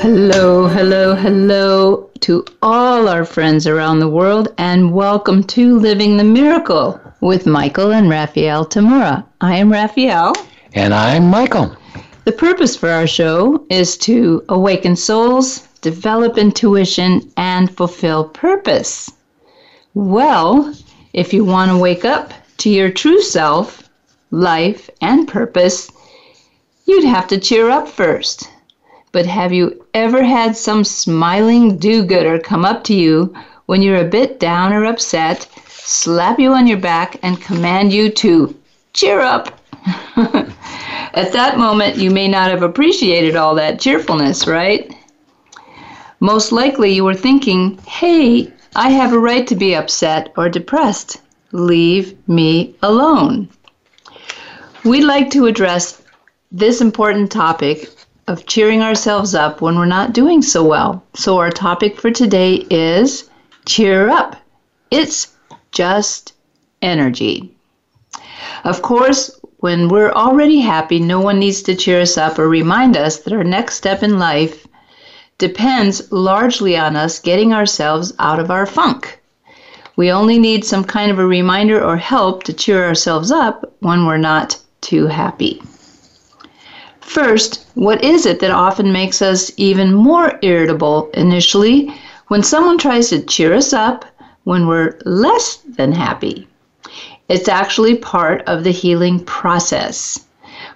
Hello, hello, hello to all our friends around the world, and welcome to Living the Miracle with Michael and Raphael Tamura. I am Raphael. And I'm Michael. The purpose for our show is to awaken souls, develop intuition, and fulfill purpose. Well, if you want to wake up to your true self, life, and purpose, you'd have to cheer up first. But have you ever had some smiling do gooder come up to you when you're a bit down or upset, slap you on your back, and command you to cheer up? At that moment, you may not have appreciated all that cheerfulness, right? Most likely, you were thinking, hey, I have a right to be upset or depressed. Leave me alone. We'd like to address this important topic of cheering ourselves up when we're not doing so well. So, our topic for today is cheer up. It's just energy. Of course, when we're already happy, no one needs to cheer us up or remind us that our next step in life depends largely on us getting ourselves out of our funk. We only need some kind of a reminder or help to cheer ourselves up when we're not too happy. First, what is it that often makes us even more irritable initially when someone tries to cheer us up when we're less than happy? It's actually part of the healing process.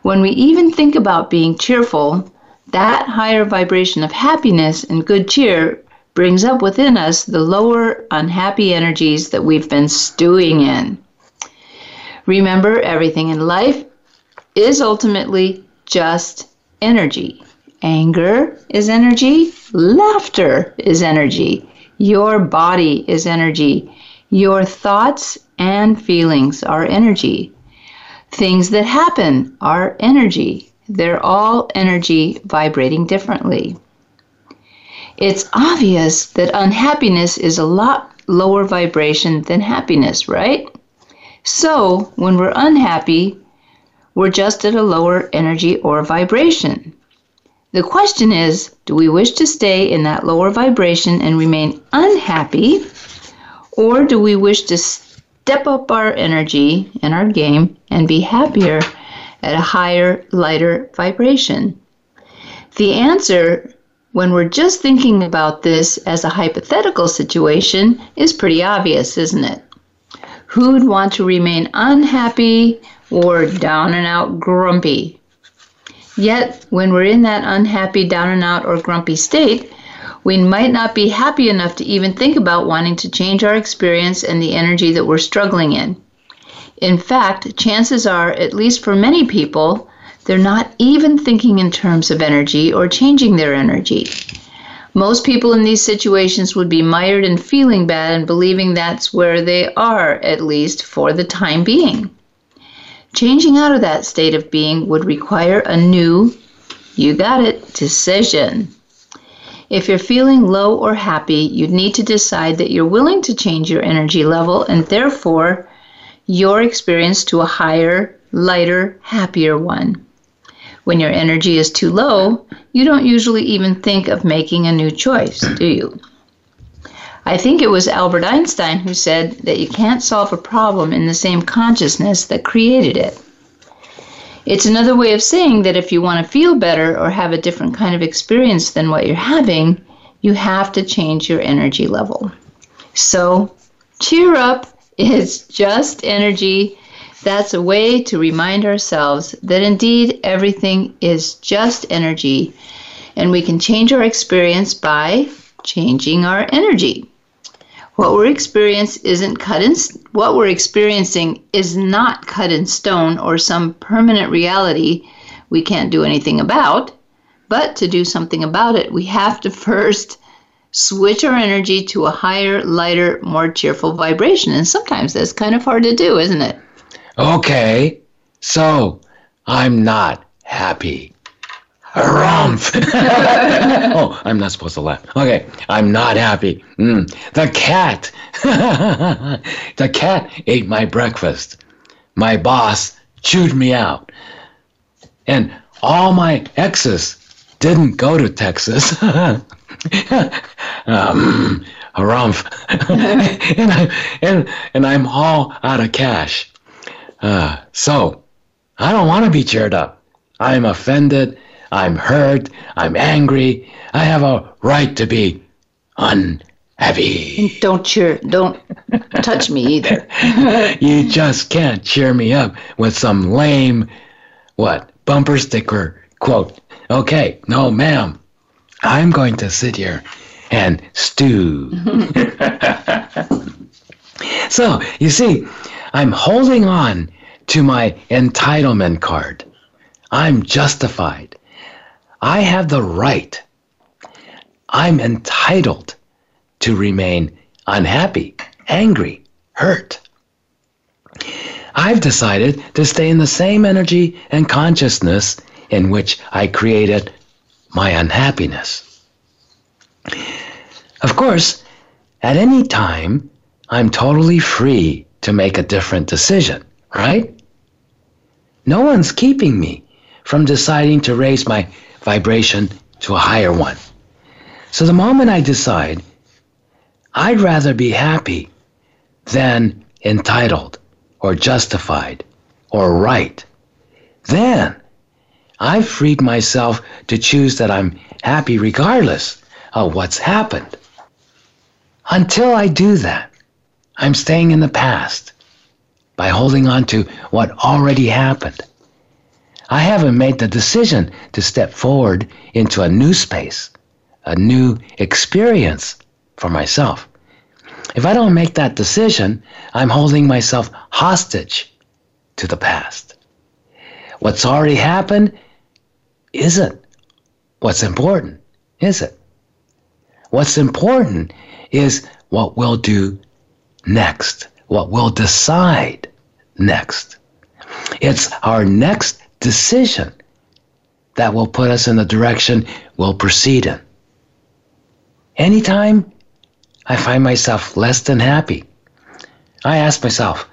When we even think about being cheerful, that higher vibration of happiness and good cheer brings up within us the lower unhappy energies that we've been stewing in. Remember, everything in life is ultimately just energy. Anger is energy. Laughter is energy. Your body is energy. Your thoughts and feelings are energy. Things that happen are energy. They're all energy vibrating differently. It's obvious that unhappiness is a lot lower vibration than happiness, right? So, when we're unhappy, we're just at a lower energy or vibration. The question is do we wish to stay in that lower vibration and remain unhappy, or do we wish to step up our energy and our game and be happier at a higher, lighter vibration? The answer, when we're just thinking about this as a hypothetical situation, is pretty obvious, isn't it? Who'd want to remain unhappy or down and out grumpy. Yet, when we're in that unhappy, down and out, or grumpy state, we might not be happy enough to even think about wanting to change our experience and the energy that we're struggling in. In fact, chances are, at least for many people, they're not even thinking in terms of energy or changing their energy. Most people in these situations would be mired in feeling bad and believing that's where they are, at least for the time being. Changing out of that state of being would require a new, you got it, decision. If you're feeling low or happy, you'd need to decide that you're willing to change your energy level and therefore your experience to a higher, lighter, happier one. When your energy is too low, you don't usually even think of making a new choice, do you? I think it was Albert Einstein who said that you can't solve a problem in the same consciousness that created it. It's another way of saying that if you want to feel better or have a different kind of experience than what you're having, you have to change your energy level. So, cheer up is just energy. That's a way to remind ourselves that indeed everything is just energy, and we can change our experience by changing our energy. What we're experiencing isn't cut in what we're experiencing is not cut in stone or some permanent reality we can't do anything about. But to do something about it, we have to first switch our energy to a higher, lighter, more cheerful vibration. And sometimes that's kind of hard to do, isn't it? Okay, so I'm not happy. Harumph! oh, I'm not supposed to laugh. Okay, I'm not happy. Mm. The cat! the cat ate my breakfast. My boss chewed me out. And all my exes didn't go to Texas. um, harumph. and, I, and, and I'm all out of cash. Uh, so, I don't want to be cheered up. I'm offended. I'm hurt. I'm angry. I have a right to be unhappy. Don't cheer. Don't touch me either. you just can't cheer me up with some lame, what, bumper sticker quote. Okay, no, ma'am. I'm going to sit here and stew. so, you see, I'm holding on to my entitlement card. I'm justified. I have the right. I'm entitled to remain unhappy, angry, hurt. I've decided to stay in the same energy and consciousness in which I created my unhappiness. Of course, at any time, I'm totally free to make a different decision, right? No one's keeping me from deciding to raise my vibration to a higher one. So the moment I decide, I'd rather be happy than entitled or justified or right, then I've freed myself to choose that I'm happy regardless of what's happened. Until I do that, I'm staying in the past by holding on to what already happened. I haven't made the decision to step forward into a new space, a new experience for myself. If I don't make that decision, I'm holding myself hostage to the past. What's already happened isn't what's important, is it? What's important is what we'll do next, what we'll decide next. It's our next decision that will put us in the direction we'll proceed in. Anytime I find myself less than happy, I ask myself,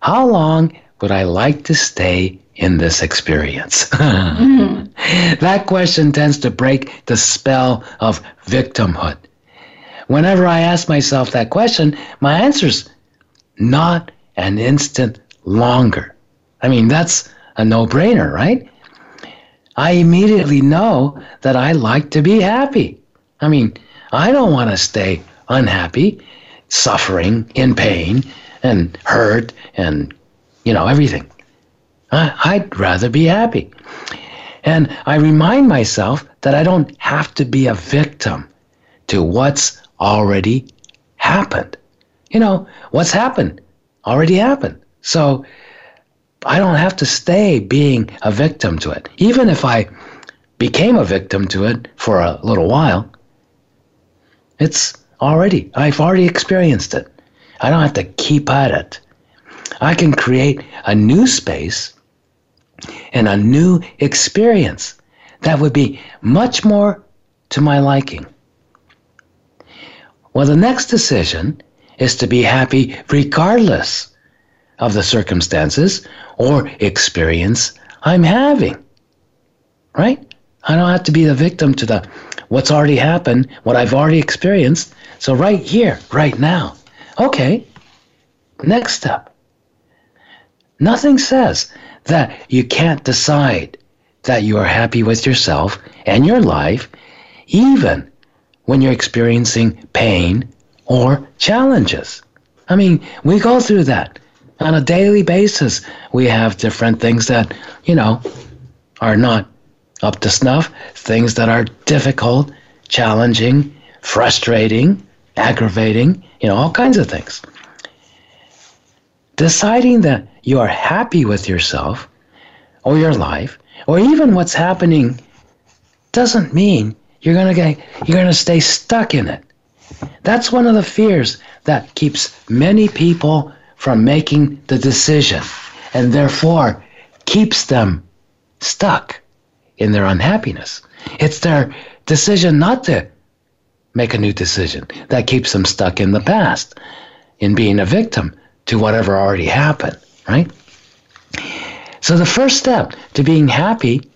how long would I like to stay in this experience? mm. That question tends to break the spell of victimhood. Whenever I ask myself that question, my answer's not an instant longer. I mean, that's a no brainer, right? I immediately know that I like to be happy. I mean, I don't want to stay unhappy, suffering, in pain, and hurt, and, you know, everything. I'd rather be happy. And I remind myself that I don't have to be a victim to what's already happened. You know, what's happened already happened. So I don't have to stay being a victim to it. Even if I became a victim to it for a little while, it's already, I've already experienced it. I don't have to keep at it. I can create a new space and a new experience that would be much more to my liking. Well, the next decision is to be happy regardless of the circumstances or experience I'm having. Right? I don't have to be the victim to the what's already happened, what I've already experienced. So right here, right now. Okay. Next step. Nothing says that you can't decide that you are happy with yourself and your life, even when you're experiencing pain or challenges. I mean, we go through that on a daily basis. We have different things that, you know, are not up to snuff, things that are difficult, challenging, frustrating, aggravating, you know, all kinds of things. Deciding that you are happy with yourself or your life or even what's happening doesn't mean you're gonna get you're gonna stay stuck in it. That's one of the fears that keeps many people from making the decision and therefore keeps them stuck in their unhappiness. It's their decision not to make a new decision that keeps them stuck in the past, in being a victim to whatever already happened, right? So the first step to being happy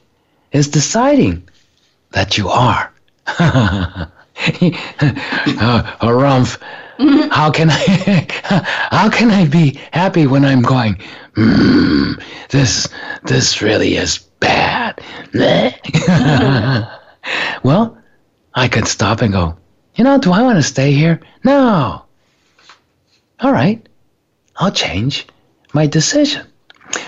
is deciding that you are. a uh, How can I how can I be happy when I'm going, mm, this this really is bad. well, I could stop and go, you know, do I want to stay here? No. All right, I'll change my decision.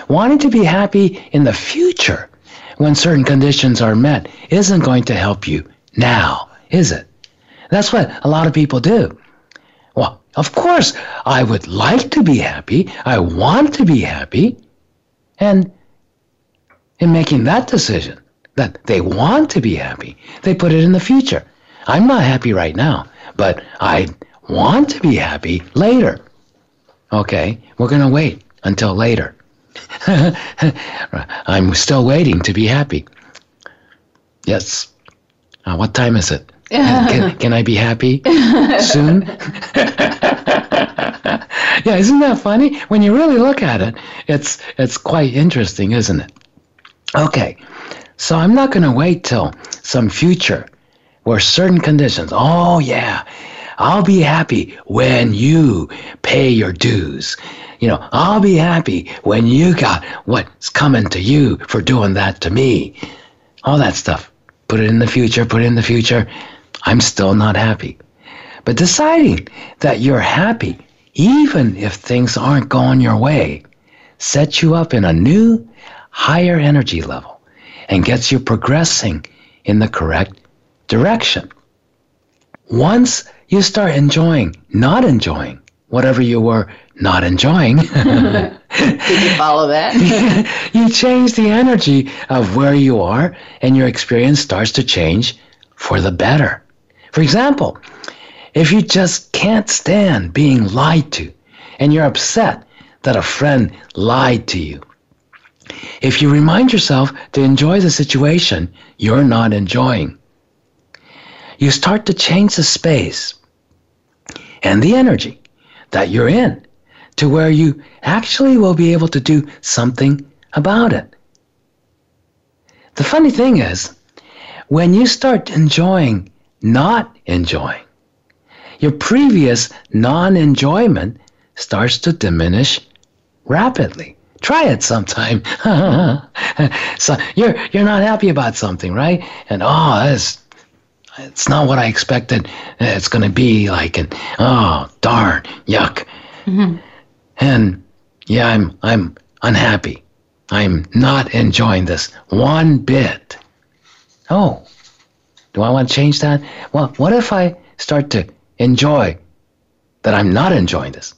Wanting to be happy in the future when certain conditions are met isn't going to help you now, is it? That's what a lot of people do. Of course, I would like to be happy. I want to be happy. And in making that decision, that they want to be happy, they put it in the future. I'm not happy right now, but I want to be happy later. Okay, we're going to wait until later. I'm still waiting to be happy. Yes. Uh, what time is it? Can, can I be happy soon? yeah, isn't that funny? When you really look at it, it's it's quite interesting, isn't it? Okay, so I'm not going to wait till some future where certain conditions. Oh yeah, I'll be happy when you pay your dues. You know, I'll be happy when you got what's coming to you for doing that to me. All that stuff. Put it in the future, put it in the future. I'm still not happy. But deciding that you're happy, even if things aren't going your way, sets you up in a new, higher energy level and gets you progressing in the correct direction. Once you start enjoying, not enjoying whatever you were not enjoying. Did you follow that? you change the energy of where you are, and your experience starts to change for the better. For example, if you just can't stand being lied to, and you're upset that a friend lied to you, if you remind yourself to enjoy the situation you're not enjoying, you start to change the space and the energy that you're in to where you actually will be able to do something about it. The funny thing is, when you start enjoying not enjoying, your previous non enjoyment starts to diminish rapidly. Try it sometime. so you're you're not happy about something, right? And oh, that's it's not what I expected it's going to be like. And oh, darn, yuck. Mm-hmm. And yeah, I'm I'm unhappy. I'm not enjoying this one bit. Oh, do I want to change that? Well, what if I start to enjoy that I'm not enjoying this?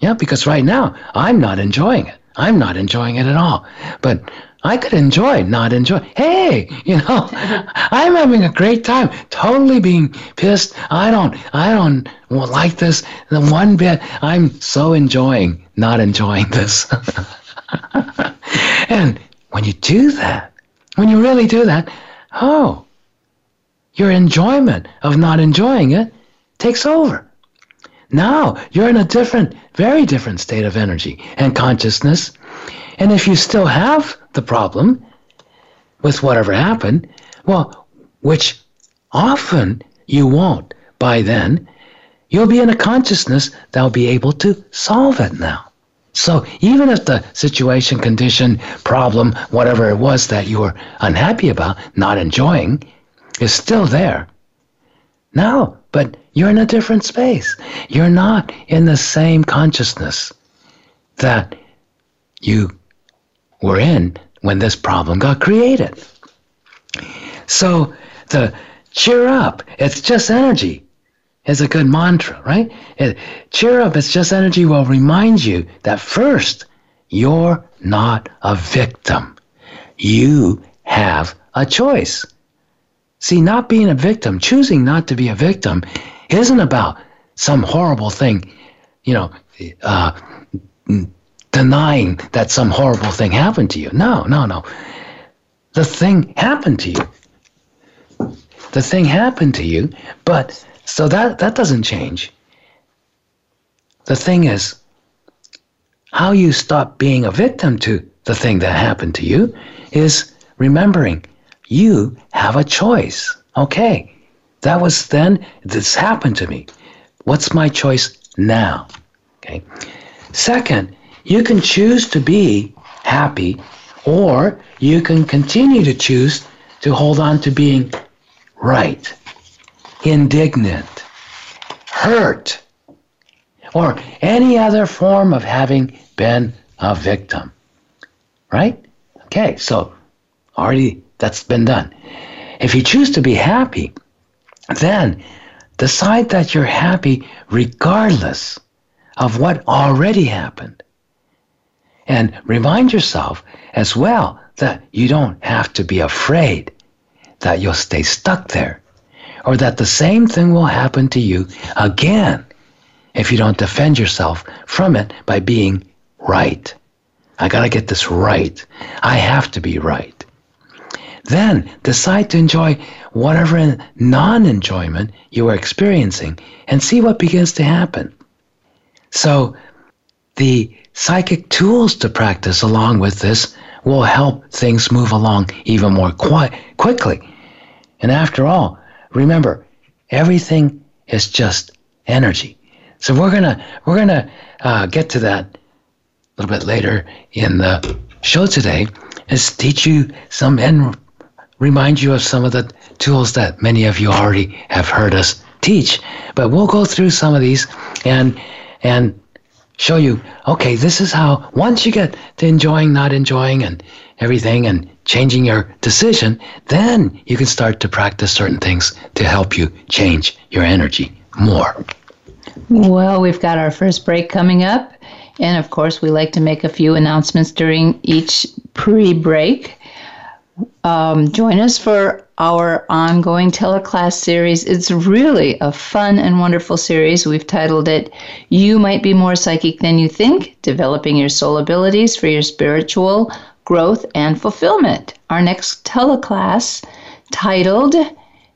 Yeah, because right now I'm not enjoying it. I'm not enjoying it at all. But I could enjoy, not enjoy. Hey, you know, I'm having a great time. Totally being pissed. I don't, I don't like this the one bit. I'm so enjoying not enjoying this. and when you do that, when you really do that, oh, your enjoyment of not enjoying it takes over. Now you're in a different, very different state of energy and consciousness. And if you still have the problem with whatever happened, well, which often you won't by then, you'll be in a consciousness that'll be able to solve it now. So even if the situation, condition, problem, whatever it was that you were unhappy about, not enjoying, is still there. Now, but you're in a different space. You're not in the same consciousness that you were in when this problem got created. So the cheer up, it's just energy is a good mantra, right? It, cheer up, it's just energy will remind you that first, you're not a victim. You have a choice. See, not being a victim, choosing not to be a victim, isn't about some horrible thing, you know, uh, denying that some horrible thing happened to you. No, no, no. The thing happened to you. The thing happened to you, but so that that doesn't change. The thing is how you stop being a victim to the thing that happened to you is remembering you have a choice. Okay, that was then, this happened to me. What's my choice now? Okay. Second, you can choose to be happy or you can continue to choose to hold on to being right, indignant, hurt, or any other form of having been a victim. Right? Okay, so already that's been done. If you choose to be happy, then decide that you're happy regardless of what already happened. And remind yourself as well that you don't have to be afraid that you'll stay stuck there or that the same thing will happen to you again if you don't defend yourself from it by being right. I got to get this right. I have to be right. Then decide to enjoy whatever non enjoyment you are experiencing and see what begins to happen. So, the psychic tools to practice along with this will help things move along even more qui- quickly. And after all, remember, everything is just energy. So we're gonna we're gonna uh, get to that a little bit later in the show today. Is teach you some and remind you of some of the tools that many of you already have heard us teach. But we'll go through some of these and and show you, okay, this is how once you get to enjoying, not enjoying and everything and changing your decision, then you can start to practice certain things to help you change your energy more. Well, we've got our first break coming up. And of course, we like to make a few announcements during each pre break. Um, join us for our ongoing teleclass series. It's really a fun and wonderful series. We've titled it You Might Be More Psychic Than You Think Developing Your Soul Abilities for Your Spiritual Growth and Fulfillment. Our next teleclass, titled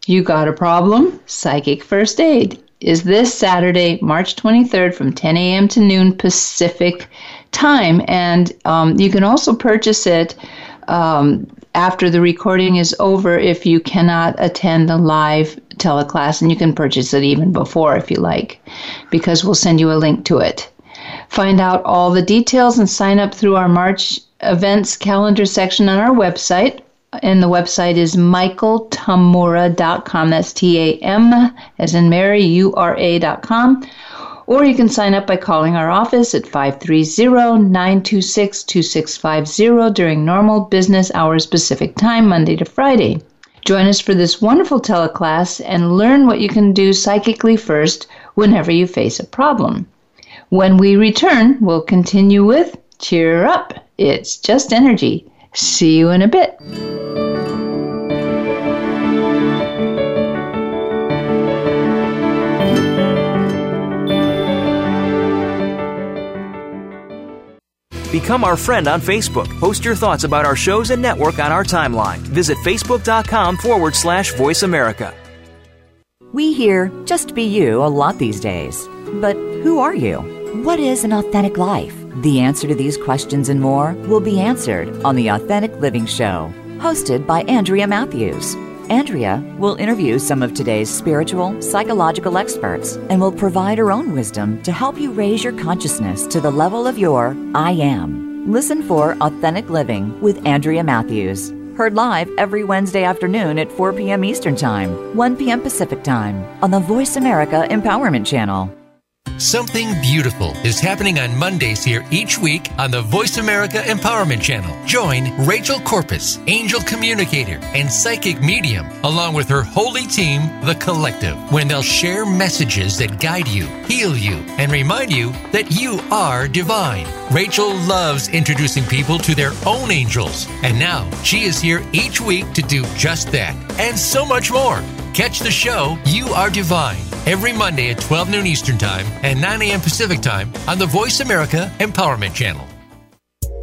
You Got a Problem? Psychic First Aid, is this Saturday, March 23rd from 10 a.m. to noon Pacific time. And um, you can also purchase it. Um, after the recording is over if you cannot attend the live teleclass, and you can purchase it even before if you like, because we'll send you a link to it. Find out all the details and sign up through our March events calendar section on our website. And the website is michaeltamura.com. That's T A M as in Mary, U R A.com or you can sign up by calling our office at 530-926-2650 during normal business hours Pacific Time, Monday to Friday. Join us for this wonderful teleclass and learn what you can do psychically first whenever you face a problem. When we return, we'll continue with Cheer Up, It's Just Energy. See you in a bit. Become our friend on Facebook. Post your thoughts about our shows and network on our timeline. Visit facebook.com forward slash voice America. We hear just be you a lot these days. But who are you? What is an authentic life? The answer to these questions and more will be answered on The Authentic Living Show, hosted by Andrea Matthews. Andrea will interview some of today's spiritual, psychological experts and will provide her own wisdom to help you raise your consciousness to the level of your I am. Listen for Authentic Living with Andrea Matthews. Heard live every Wednesday afternoon at 4 p.m. Eastern Time, 1 p.m. Pacific Time on the Voice America Empowerment Channel. Something beautiful is happening on Mondays here each week on the Voice America Empowerment Channel. Join Rachel Corpus, angel communicator and psychic medium, along with her holy team, The Collective, when they'll share messages that guide you, heal you, and remind you that you are divine. Rachel loves introducing people to their own angels, and now she is here each week to do just that and so much more. Catch the show You Are Divine every Monday at 12 noon Eastern Time and 9 a.m. Pacific Time on the Voice America Empowerment Channel.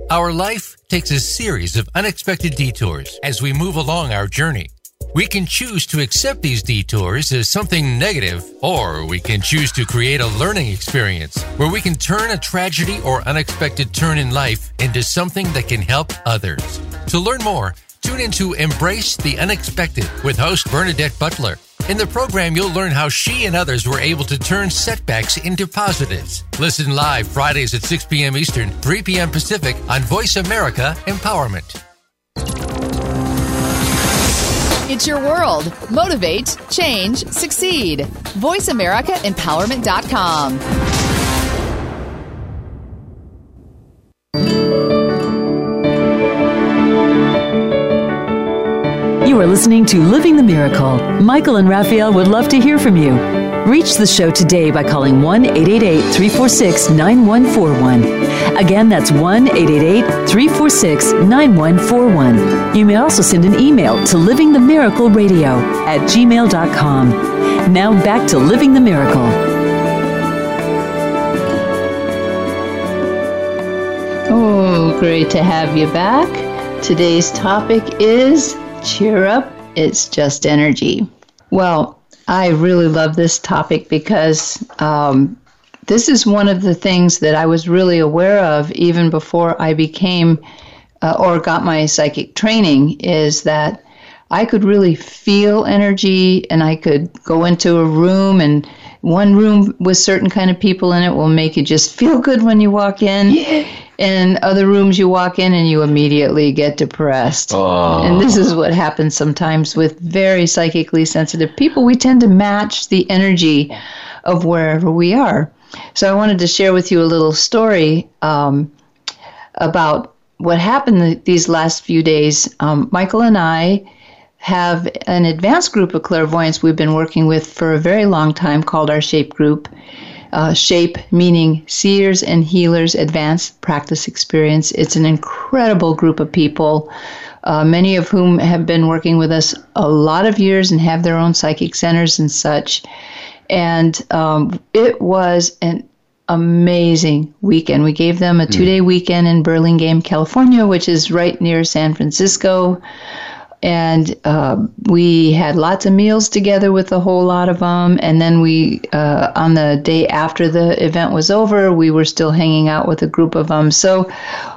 Our life takes a series of unexpected detours as we move along our journey. We can choose to accept these detours as something negative, or we can choose to create a learning experience where we can turn a tragedy or unexpected turn in life into something that can help others. To learn more, tune into Embrace the Unexpected with host Bernadette Butler. In the program, you'll learn how she and others were able to turn setbacks into positives. Listen live Fridays at 6 p.m. Eastern, 3 p.m. Pacific on Voice America Empowerment. It's your world. Motivate, change, succeed. VoiceAmericaEmpowerment.com. You are listening to Living the Miracle. Michael and Raphael would love to hear from you. Reach the show today by calling 1 888 346 9141. Again, that's 1 888 346 9141. You may also send an email to livingthemiracleradio at gmail.com. Now back to Living the Miracle. Oh, great to have you back. Today's topic is cheer up, it's just energy. Well, I really love this topic because um, this is one of the things that I was really aware of even before I became uh, or got my psychic training is that I could really feel energy and I could go into a room and one room with certain kind of people in it will make you just feel good when you walk in. Yeah. And other rooms you walk in and you immediately get depressed. Oh. And this is what happens sometimes with very psychically sensitive people. We tend to match the energy of wherever we are. So I wanted to share with you a little story um, about what happened these last few days. Um, Michael and I have an advanced group of clairvoyants we've been working with for a very long time called our SHAPE group. Uh, SHAPE meaning Seers and Healers Advanced Practice Experience. It's an incredible group of people, uh, many of whom have been working with us a lot of years and have their own psychic centers and such. And um, it was an amazing weekend. We gave them a two day weekend in Burlingame, California, which is right near San Francisco and uh, we had lots of meals together with a whole lot of them. And then we, uh, on the day after the event was over, we were still hanging out with a group of them. So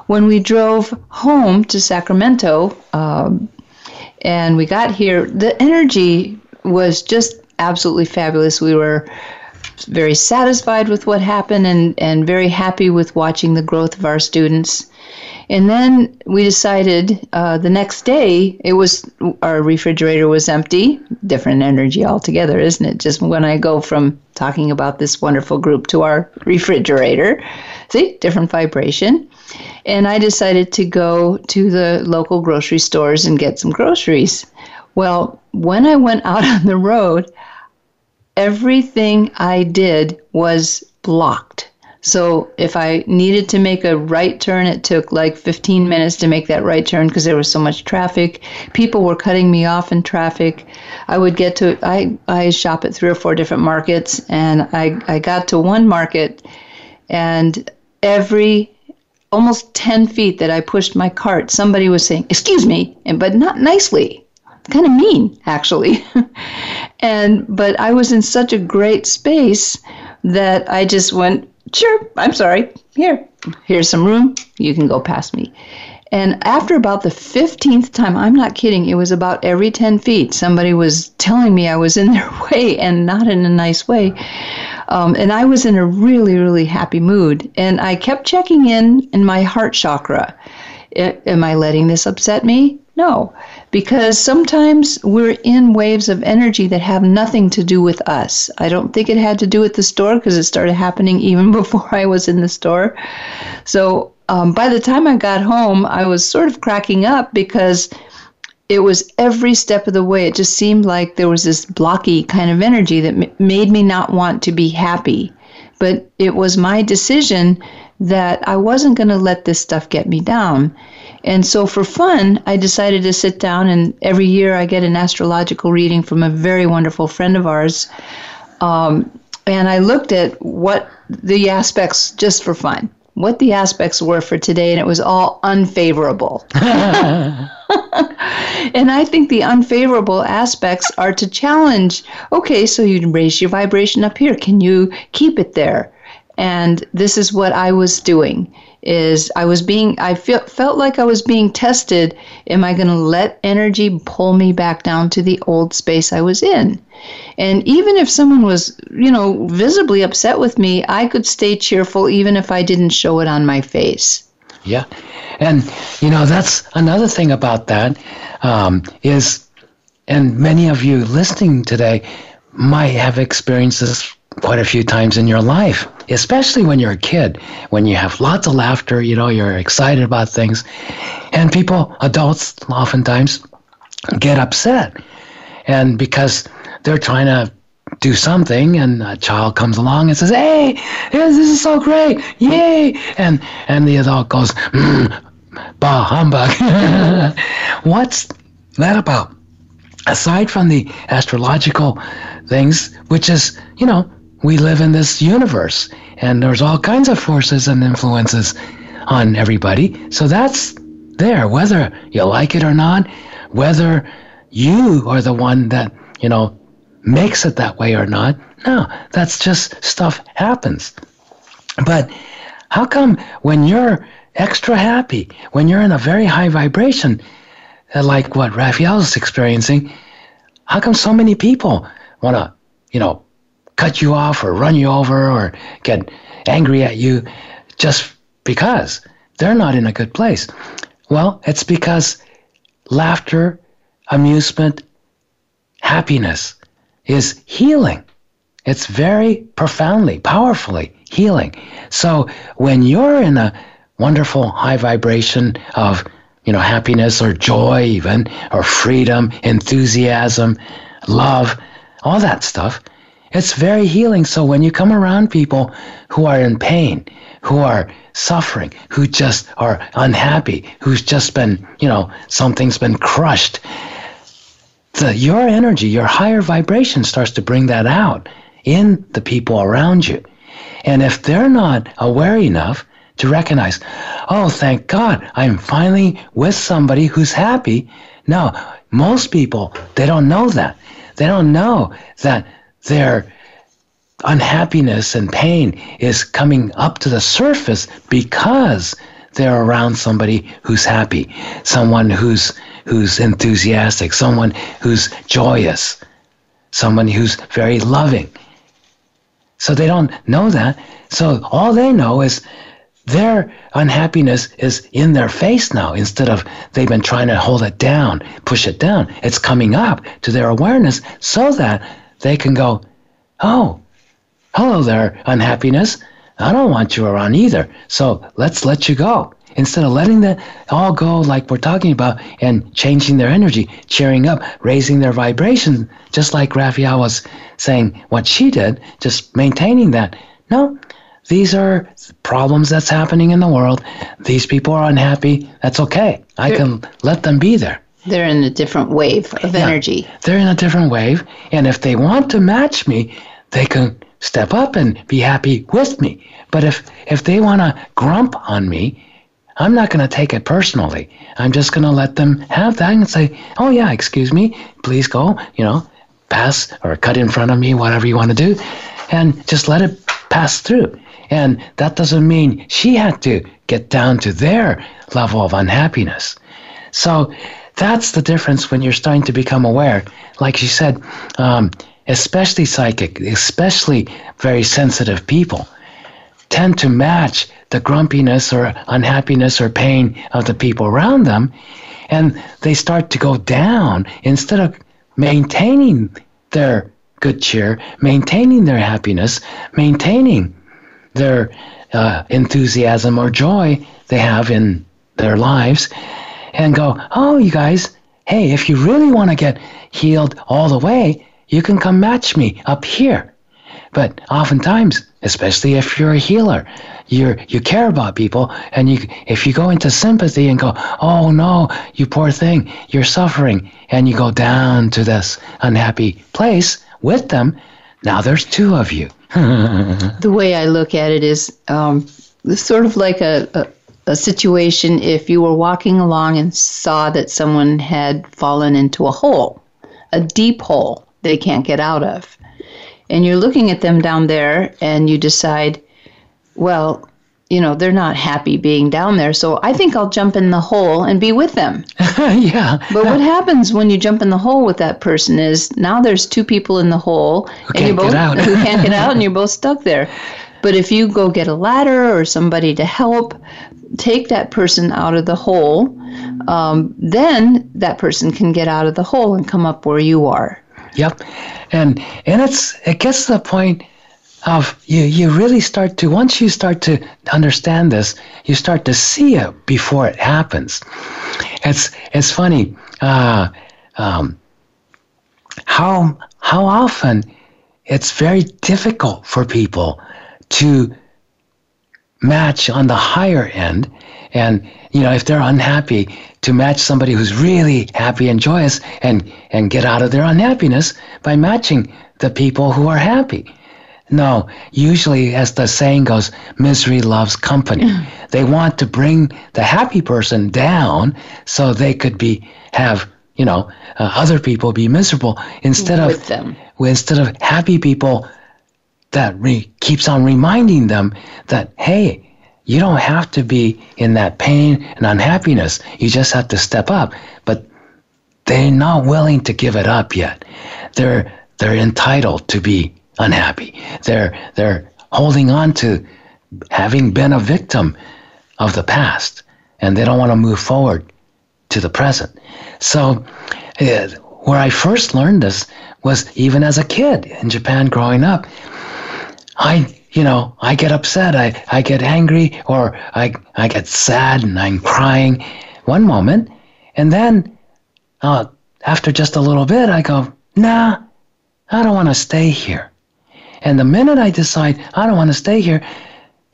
when we drove home to Sacramento, um, and we got here, the energy was just absolutely fabulous. We were very satisfied with what happened and, and very happy with watching the growth of our students. And then we decided uh, the next day it was our refrigerator was empty. Different energy altogether, isn't it? Just when I go from talking about this wonderful group to our refrigerator, see, different vibration. And I decided to go to the local grocery stores and get some groceries. Well, when I went out on the road, everything I did was blocked so if I needed to make a right turn, it took like 15 minutes to make that right turn because there was so much traffic. People were cutting me off in traffic. I would get to I I shop at three or four different markets, and I I got to one market, and every almost 10 feet that I pushed my cart, somebody was saying, "Excuse me," and but not nicely kind of mean actually and but i was in such a great space that i just went Sure, I'm sorry. Here, here's some room. You can go past me. And after about the 15th time, I'm not kidding, it was about every 10 feet, somebody was telling me I was in their way and not in a nice way. Um, and I was in a really, really happy mood. And I kept checking in in my heart chakra. am I letting this upset me? No, because sometimes we're in waves of energy that have nothing to do with us. I don't think it had to do with the store because it started happening even before I was in the store. So um, by the time I got home, I was sort of cracking up because it was every step of the way. It just seemed like there was this blocky kind of energy that m- made me not want to be happy. But it was my decision that I wasn't going to let this stuff get me down. And so for fun, I decided to sit down and every year I get an astrological reading from a very wonderful friend of ours. Um, and I looked at what the aspects, just for fun, what the aspects were for today, and it was all unfavorable. and I think the unfavorable aspects are to challenge okay, so you raise your vibration up here. Can you keep it there? And this is what I was doing is I was being I feel, felt like I was being tested. Am I going to let energy pull me back down to the old space I was in? And even if someone was, you know, visibly upset with me, I could stay cheerful even if I didn't show it on my face. Yeah. And, you know, that's another thing about that um, is, and many of you listening today might have experienced this quite a few times in your life, especially when you're a kid, when you have lots of laughter, you know, you're excited about things. And people, adults, oftentimes get upset. And because they're trying to do something and a child comes along and says hey this is so great yay and and the adult goes mm, bah humbug what's that about aside from the astrological things which is you know we live in this universe and there's all kinds of forces and influences on everybody so that's there whether you like it or not whether you are the one that you know makes it that way or not. No, that's just stuff happens. But how come when you're extra happy, when you're in a very high vibration, uh, like what Raphael's experiencing, how come so many people want to, you know, cut you off or run you over or get angry at you just because they're not in a good place? Well, it's because laughter, amusement, happiness is healing. It's very profoundly, powerfully healing. So when you're in a wonderful high vibration of, you know, happiness or joy even, or freedom, enthusiasm, love, all that stuff, it's very healing. So when you come around people who are in pain, who are suffering, who just are unhappy, who's just been, you know, something's been crushed, the, your energy, your higher vibration starts to bring that out in the people around you. And if they're not aware enough to recognize, oh, thank God, I'm finally with somebody who's happy. No, most people, they don't know that. They don't know that their unhappiness and pain is coming up to the surface because they're around somebody who's happy, someone who's who's enthusiastic, someone who's joyous, someone who's very loving. So they don't know that. So all they know is their unhappiness is in their face now instead of they've been trying to hold it down, push it down. It's coming up to their awareness so that they can go, oh, hello there, unhappiness. I don't want you around either. So let's let you go. Instead of letting that all go like we're talking about and changing their energy, cheering up, raising their vibration, just like Raphael was saying what she did, just maintaining that. No, these are problems that's happening in the world. These people are unhappy. That's okay. I can let them be there. They're in a different wave of yeah, energy. They're in a different wave. And if they want to match me, they can step up and be happy with me. But if, if they want to grump on me, I'm not going to take it personally. I'm just going to let them have that and say, oh, yeah, excuse me, please go, you know, pass or cut in front of me, whatever you want to do, and just let it pass through. And that doesn't mean she had to get down to their level of unhappiness. So that's the difference when you're starting to become aware. Like she said, um, especially psychic, especially very sensitive people, tend to match the grumpiness or unhappiness or pain of the people around them. and they start to go down instead of maintaining their good cheer, maintaining their happiness, maintaining their uh, enthusiasm or joy they have in their lives, and go, oh, you guys, hey, if you really want to get healed all the way, you can come match me up here. But oftentimes, especially if you're a healer, you you care about people, and you if you go into sympathy and go, oh no, you poor thing, you're suffering, and you go down to this unhappy place with them. Now there's two of you. the way I look at it is um, sort of like a, a a situation if you were walking along and saw that someone had fallen into a hole, a deep hole they can't get out of. And you're looking at them down there and you decide, well, you know, they're not happy being down there, so I think I'll jump in the hole and be with them. yeah. But what happens when you jump in the hole with that person is now there's two people in the hole Who and you both who can't get out and you're both stuck there. But if you go get a ladder or somebody to help take that person out of the hole, um, then that person can get out of the hole and come up where you are. Yep. And and it's it gets to the point of you you really start to once you start to understand this, you start to see it before it happens. It's it's funny. Uh, um, how how often it's very difficult for people to match on the higher end. And you know if they're unhappy to match somebody who's really happy and joyous and and get out of their unhappiness by matching the people who are happy. No usually as the saying goes misery loves company. They want to bring the happy person down so they could be have you know uh, other people be miserable instead of With them. instead of happy people that re- keeps on reminding them that hey you don't have to be in that pain and unhappiness. You just have to step up. But they're not willing to give it up yet. They're they're entitled to be unhappy. They're they're holding on to having been a victim of the past and they don't want to move forward to the present. So uh, where i first learned this was even as a kid in japan growing up I, you know, I get upset, I, I get angry, or I, I get sad and I'm crying one moment. And then uh, after just a little bit, I go, nah, I don't want to stay here. And the minute I decide I don't want to stay here,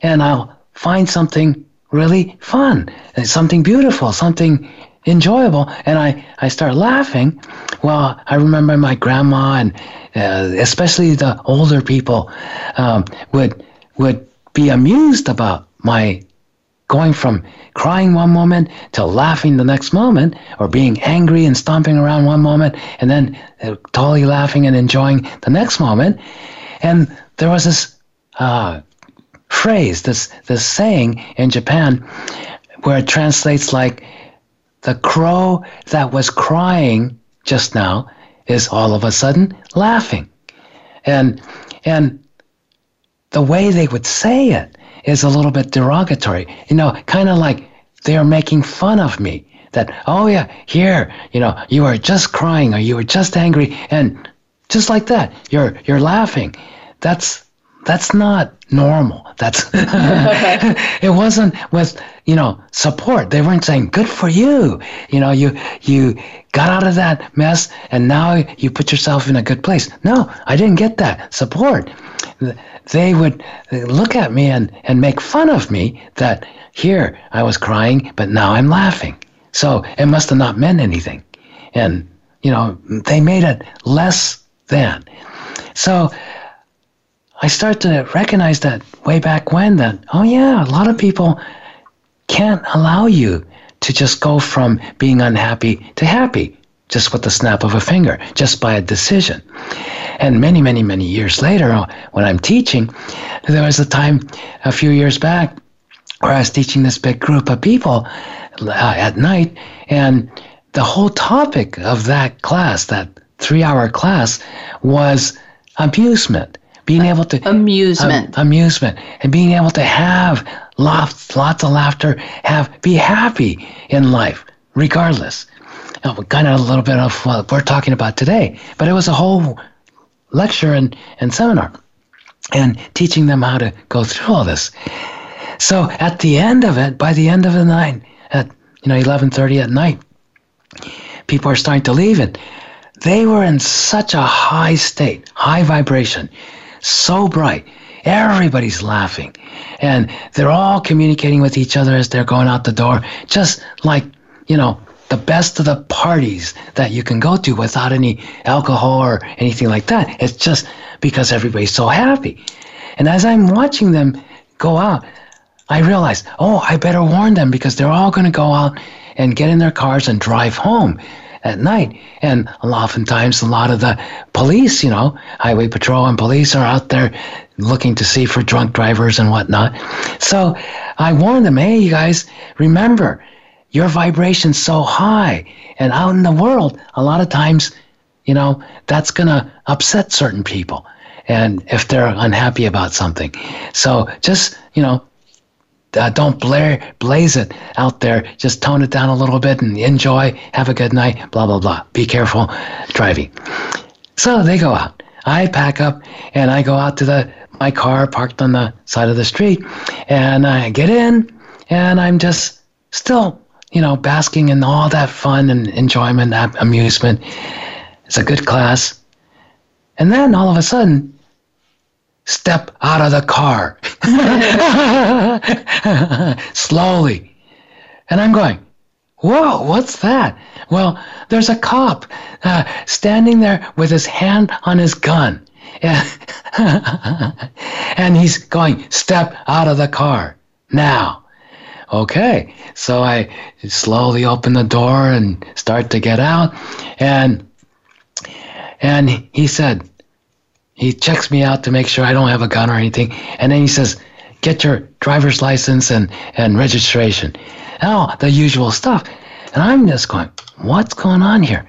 and I'll find something really fun, something beautiful, something enjoyable, and I, I start laughing. Well, I remember my grandma and uh, especially the older people um, would would be amused about my going from crying one moment to laughing the next moment, or being angry and stomping around one moment, and then uh, totally laughing and enjoying the next moment. And there was this uh, phrase, this this saying in Japan, where it translates like the crow that was crying just now is all of a sudden laughing. And and the way they would say it is a little bit derogatory. You know, kind of like they're making fun of me. That, oh yeah, here, you know, you are just crying or you are just angry and just like that, you're you're laughing. That's that's not normal. That's it wasn't with you know support. They weren't saying good for you. You know you you got out of that mess and now you put yourself in a good place. No, I didn't get that support. They would look at me and and make fun of me that here I was crying but now I'm laughing. So it must have not meant anything, and you know they made it less than. So I start to recognize that way back when that, oh yeah, a lot of people can't allow you to just go from being unhappy to happy just with the snap of a finger, just by a decision. And many, many, many years later, uh, when I'm teaching, there was a time a few years back where I was teaching this big group of people uh, at night, and the whole topic of that class, that three hour class, was amusement being able to Amusement. um, amusement and being able to have lots lots of laughter have be happy in life regardless kind of a little bit of what we're talking about today, but it was a whole lecture and, and seminar and teaching them how to go through all this. So at the end of it, by the end of the night, at you know 11:30 at night, people are starting to leave it. They were in such a high state, high vibration, so bright. Everybody's laughing, and they're all communicating with each other as they're going out the door, just like you know the best of the parties that you can go to without any alcohol or anything like that. It's just because everybody's so happy. And as I'm watching them go out, I realize, oh, I better warn them because they're all going to go out and get in their cars and drive home at night. And oftentimes, a lot of the police, you know, highway patrol and police are out there looking to see for drunk drivers and whatnot. So I warn them, hey, you guys, remember, your vibration's so high. And out in the world, a lot of times, you know, that's going to upset certain people. And if they're unhappy about something. So just, you know, uh, don't blare, blaze it out there. Just tone it down a little bit and enjoy. Have a good night. Blah, blah, blah. Be careful driving. So they go out. I pack up and I go out to the my car parked on the side of the street and I get in and I'm just still you know, basking in all that fun and enjoyment, that amusement. It's a good class. And then all of a sudden, step out of the car slowly. And I'm going, whoa, what's that? Well, there's a cop uh, standing there with his hand on his gun. and he's going, step out of the car now okay. So I slowly open the door and start to get out. And, and he said, he checks me out to make sure I don't have a gun or anything. And then he says, get your driver's license and, and registration. Oh, the usual stuff. And I'm just going, what's going on here?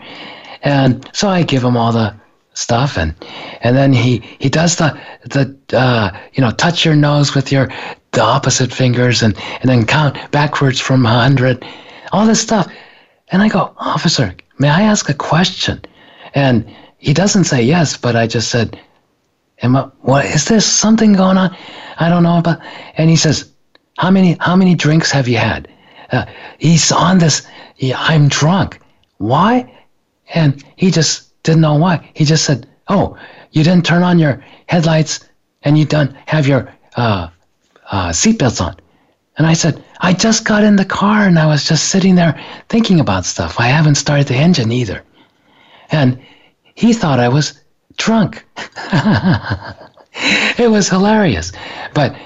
And so I give him all the stuff and and then he he does the the uh, you know touch your nose with your the opposite fingers and, and then count backwards from 100, all this stuff. And I go, Officer, may I ask a question? And he doesn't say yes, but I just said, Am I, what is there something going on? I don't know about. And he says, How many how many drinks have you had? Uh, he's on this. He, I'm drunk. Why? And he just didn't know why. He just said, Oh, you didn't turn on your headlights, and you don't have your uh, uh, seatbelts on. And I said, I just got in the car and I was just sitting there thinking about stuff. I haven't started the engine either. And he thought I was drunk. it was hilarious. But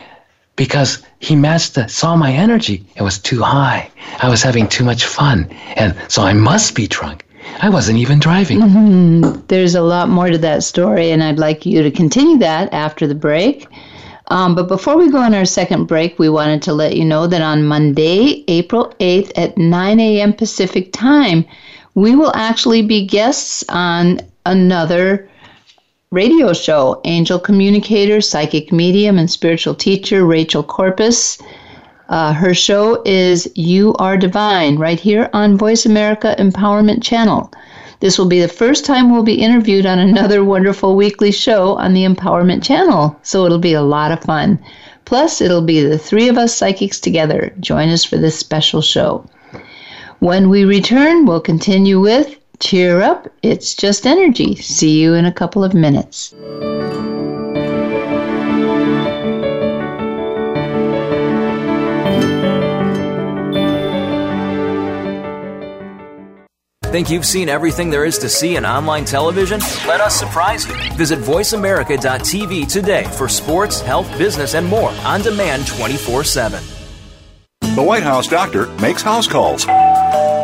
because he matched the, saw my energy, it was too high. I was having too much fun. And so I must be drunk. I wasn't even driving. Mm-hmm. There's a lot more to that story, and I'd like you to continue that after the break. Um, but before we go on our second break, we wanted to let you know that on Monday, April 8th at 9 a.m. Pacific time, we will actually be guests on another radio show. Angel communicator, psychic medium, and spiritual teacher Rachel Corpus. Uh, her show is You Are Divine right here on Voice America Empowerment Channel. This will be the first time we'll be interviewed on another wonderful weekly show on the Empowerment Channel, so it'll be a lot of fun. Plus, it'll be the three of us psychics together. Join us for this special show. When we return, we'll continue with Cheer Up, It's Just Energy. See you in a couple of minutes. Think you've seen everything there is to see in online television? Let us surprise you. Visit VoiceAmerica.tv today for sports, health, business, and more on demand 24 7. The White House doctor makes house calls.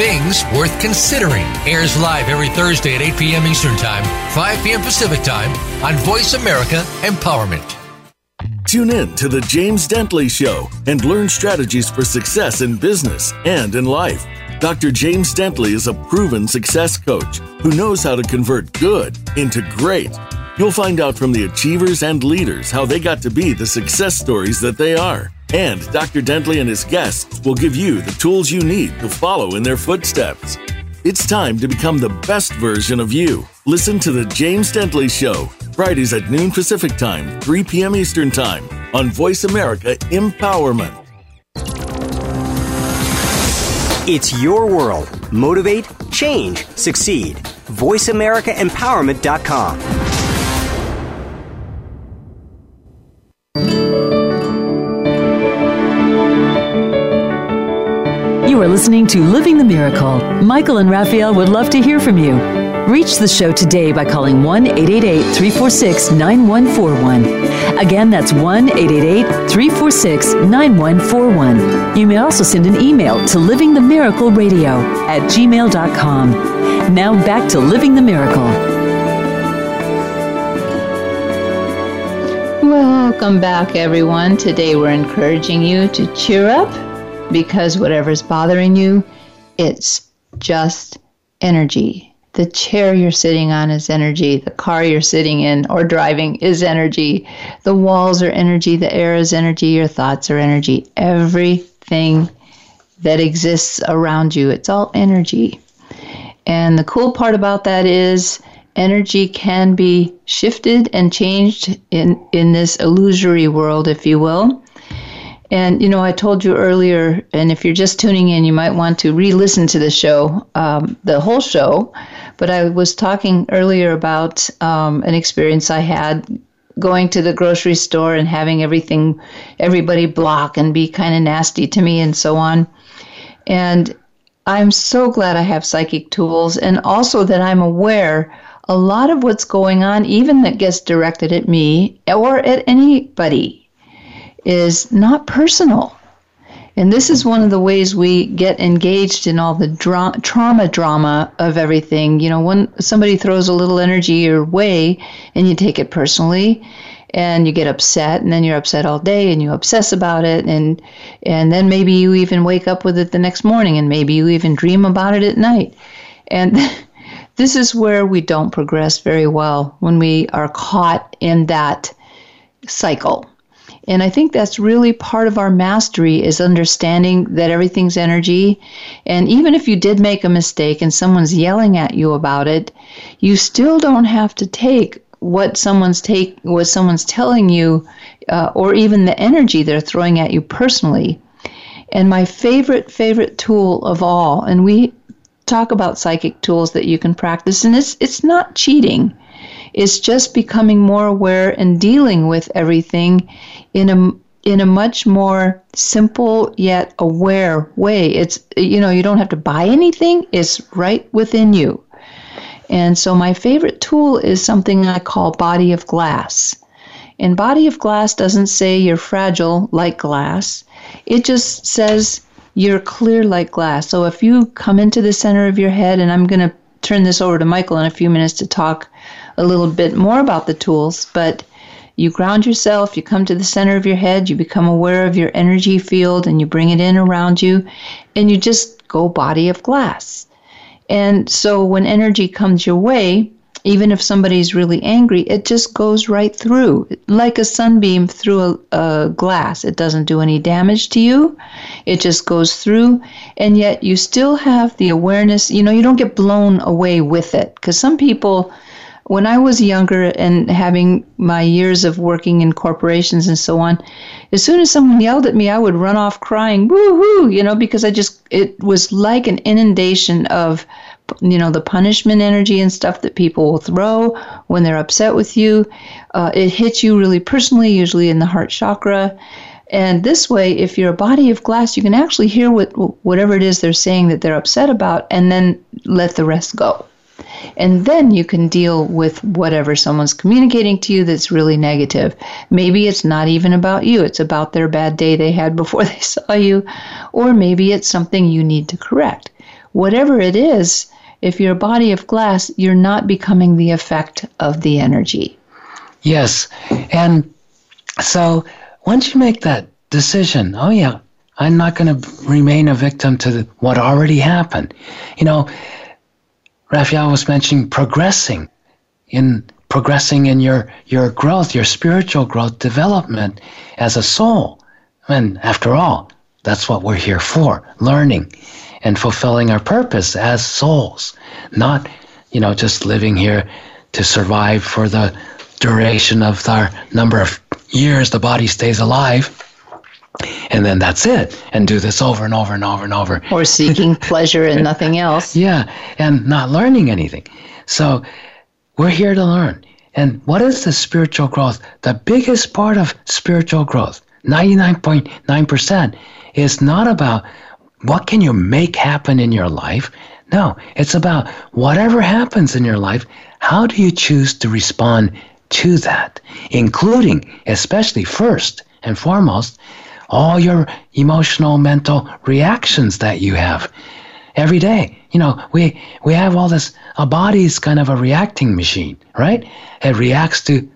Things Worth Considering airs live every Thursday at 8 p.m. Eastern Time, 5 p.m. Pacific Time on Voice America Empowerment. Tune in to The James Dentley Show and learn strategies for success in business and in life. Dr. James Dentley is a proven success coach who knows how to convert good into great. You'll find out from the achievers and leaders how they got to be the success stories that they are. And Dr. Dentley and his guests will give you the tools you need to follow in their footsteps. It's time to become the best version of you. Listen to The James Dentley Show, Fridays at noon Pacific Time, 3 p.m. Eastern Time on Voice America Empowerment. It's your world. Motivate, change, succeed. VoiceAmericaEmpowerment.com. You are listening to Living the Miracle. Michael and Raphael would love to hear from you. Reach the show today by calling 1 888 346 9141. Again, that's 1 888 346 9141. You may also send an email to livingthemiracleradio at gmail.com. Now back to Living the Miracle. Welcome back, everyone. Today we're encouraging you to cheer up because whatever's bothering you, it's just energy. The chair you're sitting on is energy. The car you're sitting in or driving is energy. The walls are energy. The air is energy. Your thoughts are energy. Everything that exists around you, it's all energy. And the cool part about that is energy can be shifted and changed in, in this illusory world, if you will. And, you know, I told you earlier, and if you're just tuning in, you might want to re listen to the show, um, the whole show. But I was talking earlier about um, an experience I had going to the grocery store and having everything, everybody block and be kind of nasty to me and so on. And I'm so glad I have psychic tools and also that I'm aware a lot of what's going on, even that gets directed at me or at anybody, is not personal. And this is one of the ways we get engaged in all the dra- trauma drama of everything. You know, when somebody throws a little energy your way and you take it personally and you get upset and then you're upset all day and you obsess about it and and then maybe you even wake up with it the next morning and maybe you even dream about it at night. And this is where we don't progress very well when we are caught in that cycle and I think that's really part of our mastery is understanding that everything's energy. And even if you did make a mistake and someone's yelling at you about it, you still don't have to take what someone's take what someone's telling you uh, or even the energy they're throwing at you personally. And my favorite favorite tool of all, and we talk about psychic tools that you can practice and it's it's not cheating is just becoming more aware and dealing with everything in a in a much more simple yet aware way. It's you know, you don't have to buy anything, it's right within you. And so my favorite tool is something I call body of glass. And body of glass doesn't say you're fragile like glass. It just says you're clear like glass. So if you come into the center of your head and I'm going to turn this over to Michael in a few minutes to talk a little bit more about the tools, but you ground yourself, you come to the center of your head, you become aware of your energy field, and you bring it in around you, and you just go body of glass. And so when energy comes your way, even if somebody's really angry, it just goes right through, like a sunbeam through a, a, glass. It doesn't do any damage to you. It just goes through, and yet you still have the awareness. You know, you don't get blown away with it. Because some people, when I was younger and having my years of working in corporations and so on, as soon as someone yelled at me, I would run off crying, woo hoo, you know, because I just, it was like an inundation of you know, the punishment energy and stuff that people will throw when they're upset with you. Uh, it hits you really personally, usually in the heart chakra. And this way, if you're a body of glass, you can actually hear what whatever it is they're saying that they're upset about, and then let the rest go. And then you can deal with whatever someone's communicating to you that's really negative. Maybe it's not even about you, it's about their bad day they had before they saw you, or maybe it's something you need to correct. Whatever it is, if you're a body of glass, you're not becoming the effect of the energy. Yes. And so once you make that decision, oh, yeah, I'm not going to remain a victim to what already happened. You know, Raphael was mentioning progressing in progressing in your your growth, your spiritual growth, development as a soul. And after all, that's what we're here for, learning and fulfilling our purpose as souls, not, you know, just living here to survive for the duration of our number of years the body stays alive and then that's it. And do this over and over and over and over. Or seeking pleasure and nothing else. Yeah and not learning anything. So we're here to learn. And what is the spiritual growth? The biggest part of spiritual growth 99.9% is not about what can you make happen in your life. No it's about whatever happens in your life how do you choose to respond to that? Including especially first and foremost all your emotional mental reactions that you have every day. You know we we have all this a is kind of a reacting machine right? It reacts to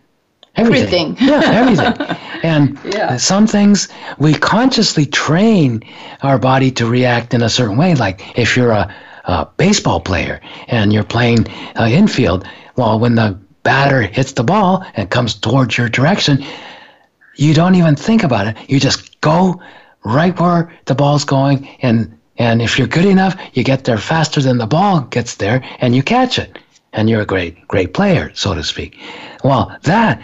everything, everything. yeah everything. And yeah. some things we consciously train our body to react in a certain way. Like if you're a, a baseball player and you're playing uh, infield well when the batter hits the ball and comes towards your direction you don't even think about it. You just go right where the ball's going, and and if you're good enough, you get there faster than the ball gets there, and you catch it, and you're a great great player, so to speak. Well, that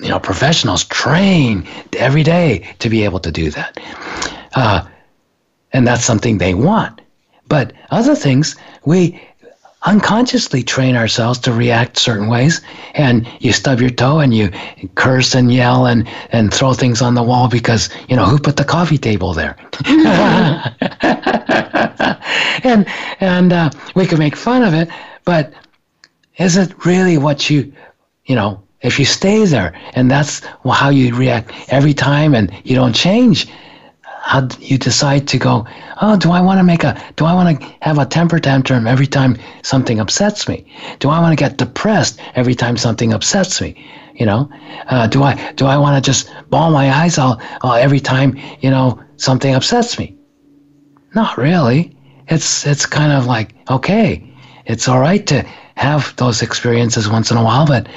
you know, professionals train every day to be able to do that, uh, and that's something they want. But other things, we unconsciously train ourselves to react certain ways. And you stub your toe and you curse and yell and, and throw things on the wall because, you know, who put the coffee table there? and and uh, we can make fun of it, but is it really what you, you know, if you stay there and that's how you react every time and you don't change, how you decide to go, oh, do I want to make a, do I want to have a temper tantrum every time something upsets me? Do I want to get depressed every time something upsets me? You know, uh, do I, do I want to just ball my eyes out uh, every time, you know, something upsets me? Not really. It's, it's kind of like, okay, it's all right to have those experiences once in a while, but,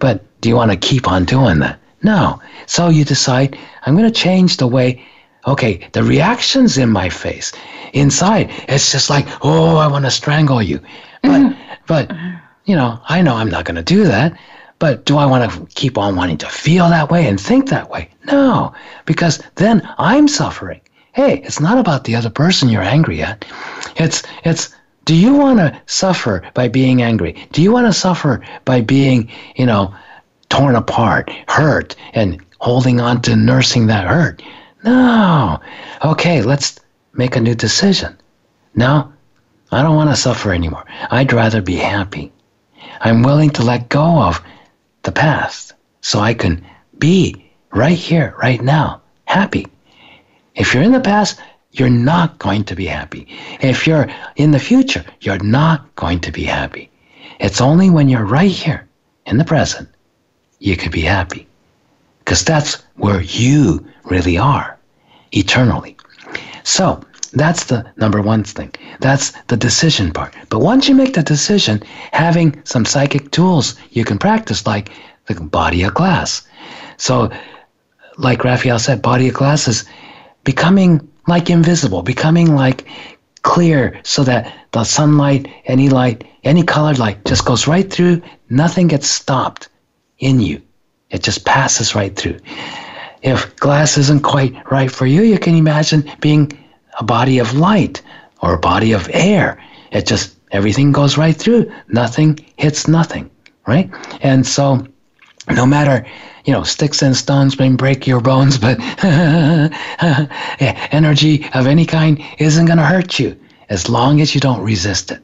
but do you want to keep on doing that? No. So you decide, I'm going to change the way Okay, the reactions in my face, inside, it's just like, oh, I want to strangle you. But, mm-hmm. but, you know, I know I'm not going to do that. But do I want to keep on wanting to feel that way and think that way? No, because then I'm suffering. Hey, it's not about the other person you're angry at. It's, it's, do you want to suffer by being angry? Do you want to suffer by being, you know, torn apart, hurt, and holding on to nursing that hurt? No. Okay, let's make a new decision. No, I don't want to suffer anymore. I'd rather be happy. I'm willing to let go of the past so I can be right here, right now, happy. If you're in the past, you're not going to be happy. If you're in the future, you're not going to be happy. It's only when you're right here in the present you can be happy. Because that's where you really are eternally. So that's the number one thing. That's the decision part. But once you make the decision, having some psychic tools you can practice, like the body of glass. So, like Raphael said, body of glass is becoming like invisible, becoming like clear so that the sunlight, any light, any colored light just goes right through. Nothing gets stopped in you. It just passes right through. If glass isn't quite right for you, you can imagine being a body of light or a body of air. It just everything goes right through. Nothing hits nothing, right? And so, no matter you know, sticks and stones may break your bones, but energy of any kind isn't going to hurt you as long as you don't resist it.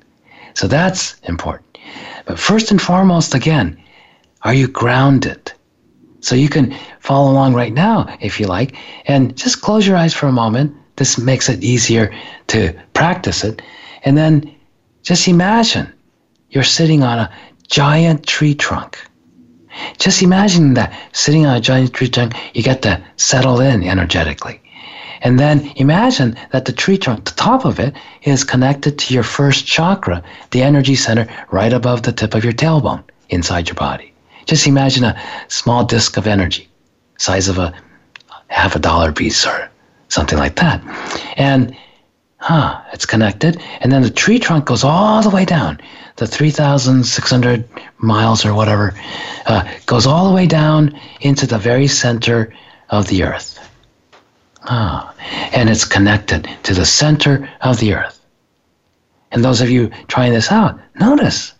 So that's important. But first and foremost, again, are you grounded? So you can follow along right now if you like, and just close your eyes for a moment. This makes it easier to practice it. And then just imagine you're sitting on a giant tree trunk just imagine that sitting on a giant tree trunk, you get to settle in energetically. And then imagine that the tree trunk, the top of it, is connected to your first chakra, the energy center right above the tip of your tailbone inside your body. Just imagine a small disk of energy, size of a half a dollar piece or something like that. And huh, it's connected. And then the tree trunk goes all the way down, the 3,600 miles or whatever, uh, goes all the way down into the very center of the earth. Ah, and it's connected to the center of the earth. And those of you trying this out, notice,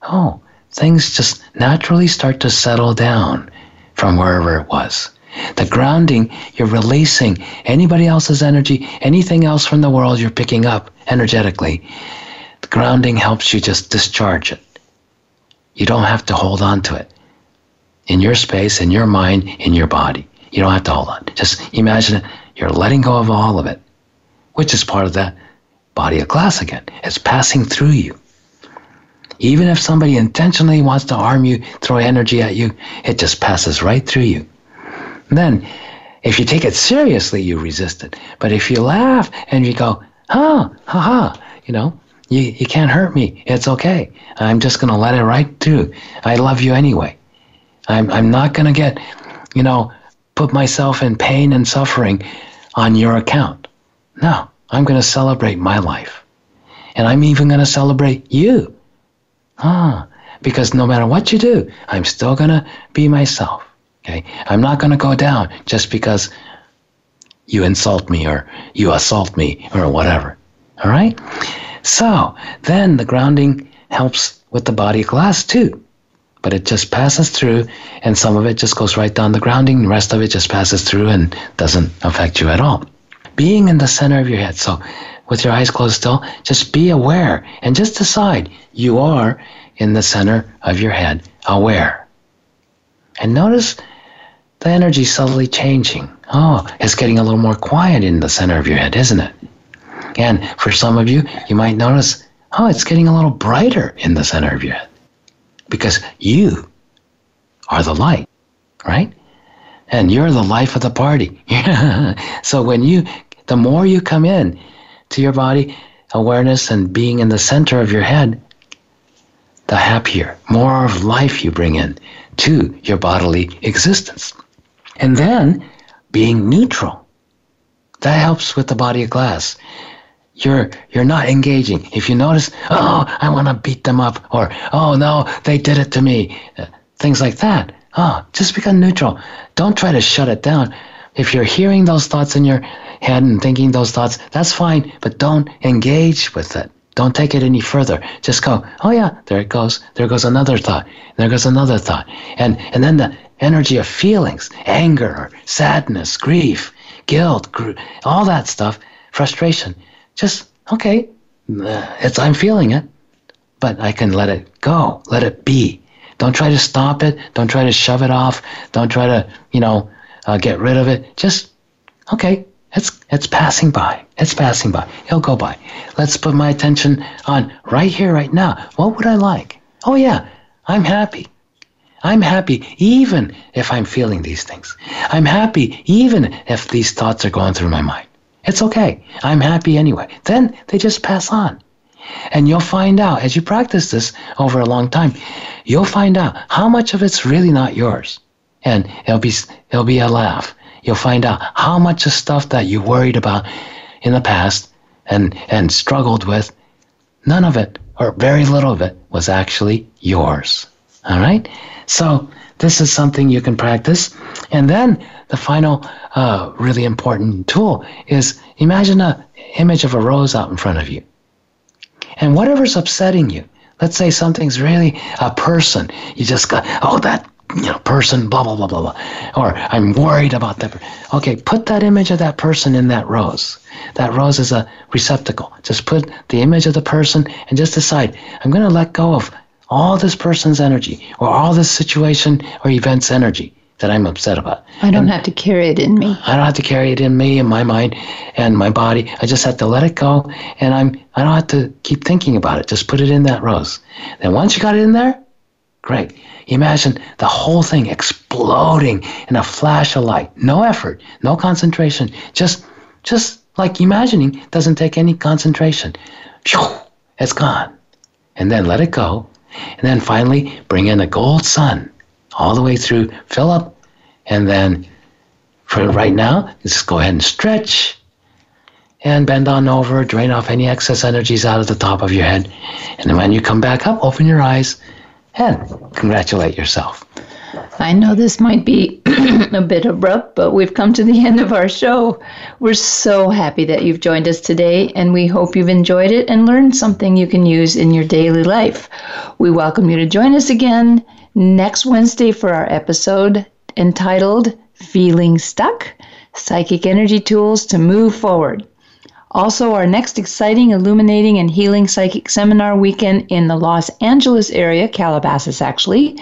oh, things just naturally start to settle down from wherever it was. The grounding, you're releasing anybody else's energy, anything else from the world you're picking up energetically. The grounding helps you just discharge it. You don't have to hold on to it. In your space, in your mind, in your body. You don't have to hold on. Just imagine it. You're letting go of all of it, which is part of that body of glass again. It's passing through you. Even if somebody intentionally wants to harm you, throw energy at you, it just passes right through you. And then, if you take it seriously, you resist it. But if you laugh and you go, huh, ha ha, you know, you, you can't hurt me. It's okay. I'm just going to let it right through. I love you anyway. I'm, I'm not going to get, you know, put myself in pain and suffering on your account. No, I'm going to celebrate my life. And I'm even going to celebrate you. Ah, because no matter what you do, I'm still going to be myself. Okay? I'm not going to go down just because you insult me or you assault me or whatever. All right? So then the grounding helps with the body glass too. But it just passes through, and some of it just goes right down the grounding, the rest of it just passes through and doesn't affect you at all. Being in the center of your head. So with your eyes closed still, just be aware and just decide you are in the center of your head, aware. And notice the energy subtly changing. Oh, it's getting a little more quiet in the center of your head, isn't it? And for some of you, you might notice, oh, it's getting a little brighter in the center of your head because you are the light, right? And you're the life of the party. so when you, the more you come in to your body, awareness and being in the center of your head, the happier, more of life you bring in to your bodily existence. And then being neutral. That helps with the body of glass. You're you're not engaging. If you notice, oh, I want to beat them up, or oh no, they did it to me, uh, things like that. Oh, just become neutral. Don't try to shut it down. If you're hearing those thoughts in your head and thinking those thoughts, that's fine, but don't engage with it. Don't take it any further. Just go, oh yeah, there it goes. There goes another thought. There goes another thought. And and then the energy of feelings, anger, sadness, grief, guilt, gr- all that stuff, frustration. Just okay, uh, it's I'm feeling it, but I can let it go, let it be. Don't try to stop it. Don't try to shove it off. Don't try to you know uh, get rid of it. Just okay. It's it's passing by. It's passing by. It'll go by. Let's put my attention on right here, right now. What would I like? Oh yeah, I'm happy. I'm happy even if I'm feeling these things. I'm happy even if these thoughts are going through my mind. It's okay. I'm happy anyway. Then they just pass on. And you'll find out as you practice this over a long time, you'll find out how much of it's really not yours. And it'll be it'll be a laugh. You'll find out how much of stuff that you worried about in the past and and struggled with, none of it or very little of it was actually yours. All right? So this is something you can practice. And then the final uh, really important tool is imagine an image of a rose out in front of you. And whatever's upsetting you, let's say something's really a person, you just got, oh, that you know, person, blah, blah, blah, blah, blah. Or I'm worried about that. Okay, put that image of that person in that rose. That rose is a receptacle. Just put the image of the person and just decide, I'm going to let go of all this person's energy or all this situation or event's energy that I'm upset about. I don't and have to carry it in me. I don't have to carry it in me and my mind and my body. I just have to let it go and I'm I don't have to keep thinking about it. Just put it in that rose. Then once you got it in there, great. Imagine the whole thing exploding in a flash of light. No effort, no concentration. Just just like imagining doesn't take any concentration. It's gone. And then let it go. And then finally bring in a gold sun all the way through, fill up, and then for right now, just go ahead and stretch and bend on over, drain off any excess energies out of the top of your head. And then when you come back up, open your eyes and congratulate yourself. I know this might be a bit abrupt, but we've come to the end of our show. We're so happy that you've joined us today, and we hope you've enjoyed it and learned something you can use in your daily life. We welcome you to join us again next Wednesday for our episode entitled Feeling Stuck Psychic Energy Tools to Move Forward. Also, our next exciting, illuminating, and healing psychic seminar weekend in the Los Angeles area, Calabasas actually,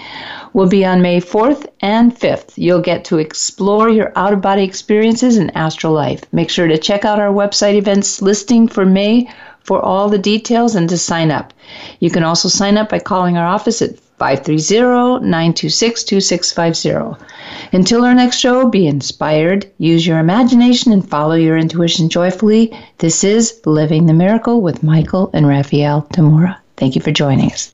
will be on May 4th and 5th. You'll get to explore your out of body experiences and astral life. Make sure to check out our website events listing for May for all the details and to sign up. You can also sign up by calling our office at 530 926 2650. Until our next show, be inspired, use your imagination, and follow your intuition joyfully. This is Living the Miracle with Michael and Raphael Tamura. Thank you for joining us.